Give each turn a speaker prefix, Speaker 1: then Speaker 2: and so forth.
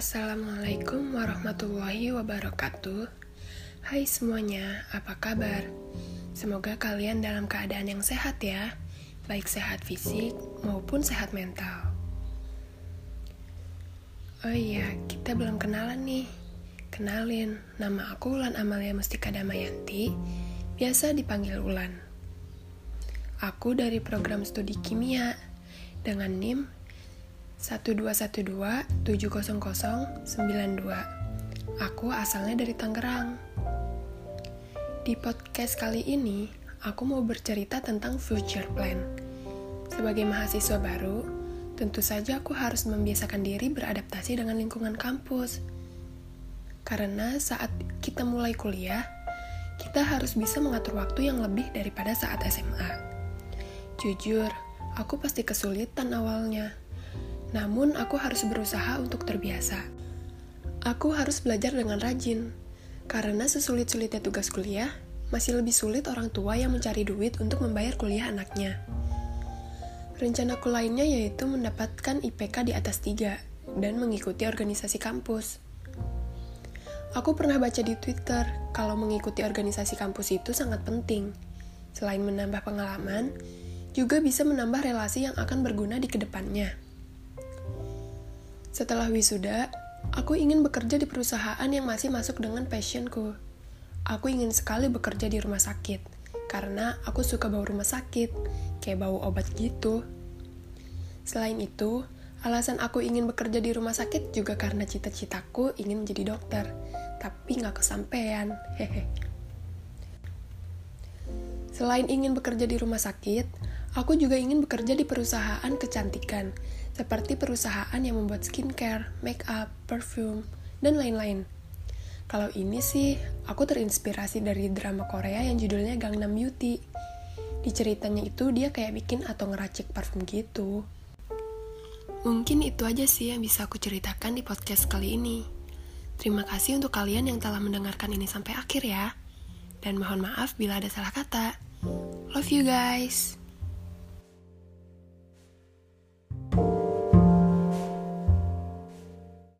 Speaker 1: Assalamualaikum warahmatullahi wabarakatuh. Hai semuanya, apa kabar? Semoga kalian dalam keadaan yang sehat ya, baik sehat fisik maupun sehat mental. Oh iya, kita belum kenalan nih. Kenalin, nama aku Ulan Amalia Mustika Damayanti, biasa dipanggil Ulan. Aku dari program studi kimia dengan NIM 1212-700-92. Aku asalnya dari Tangerang. Di podcast kali ini, aku mau bercerita tentang future plan. Sebagai mahasiswa baru, tentu saja aku harus membiasakan diri beradaptasi dengan lingkungan kampus. Karena saat kita mulai kuliah, kita harus bisa mengatur waktu yang lebih daripada saat SMA. Jujur, aku pasti kesulitan awalnya namun, aku harus berusaha untuk terbiasa. Aku harus belajar dengan rajin, karena sesulit-sulitnya tugas kuliah, masih lebih sulit orang tua yang mencari duit untuk membayar kuliah anaknya. Rencanaku lainnya yaitu mendapatkan IPK di atas 3 dan mengikuti organisasi kampus. Aku pernah baca di Twitter kalau mengikuti organisasi kampus itu sangat penting. Selain menambah pengalaman, juga bisa menambah relasi yang akan berguna di ke depannya. Setelah wisuda, aku ingin bekerja di perusahaan yang masih masuk dengan passionku. Aku ingin sekali bekerja di rumah sakit, karena aku suka bau rumah sakit, kayak bau obat gitu. Selain itu, alasan aku ingin bekerja di rumah sakit juga karena cita-citaku ingin menjadi dokter, tapi nggak kesampaian, hehe. Selain ingin bekerja di rumah sakit, aku juga ingin bekerja di perusahaan kecantikan, seperti perusahaan yang membuat skincare, make up, perfume, dan lain-lain. Kalau ini sih, aku terinspirasi dari drama Korea yang judulnya Gangnam Beauty. Di ceritanya itu dia kayak bikin atau ngeracik parfum gitu. Mungkin itu aja sih yang bisa aku ceritakan di podcast kali ini. Terima kasih untuk kalian yang telah mendengarkan ini sampai akhir ya. Dan mohon maaf bila ada salah kata. Love you guys.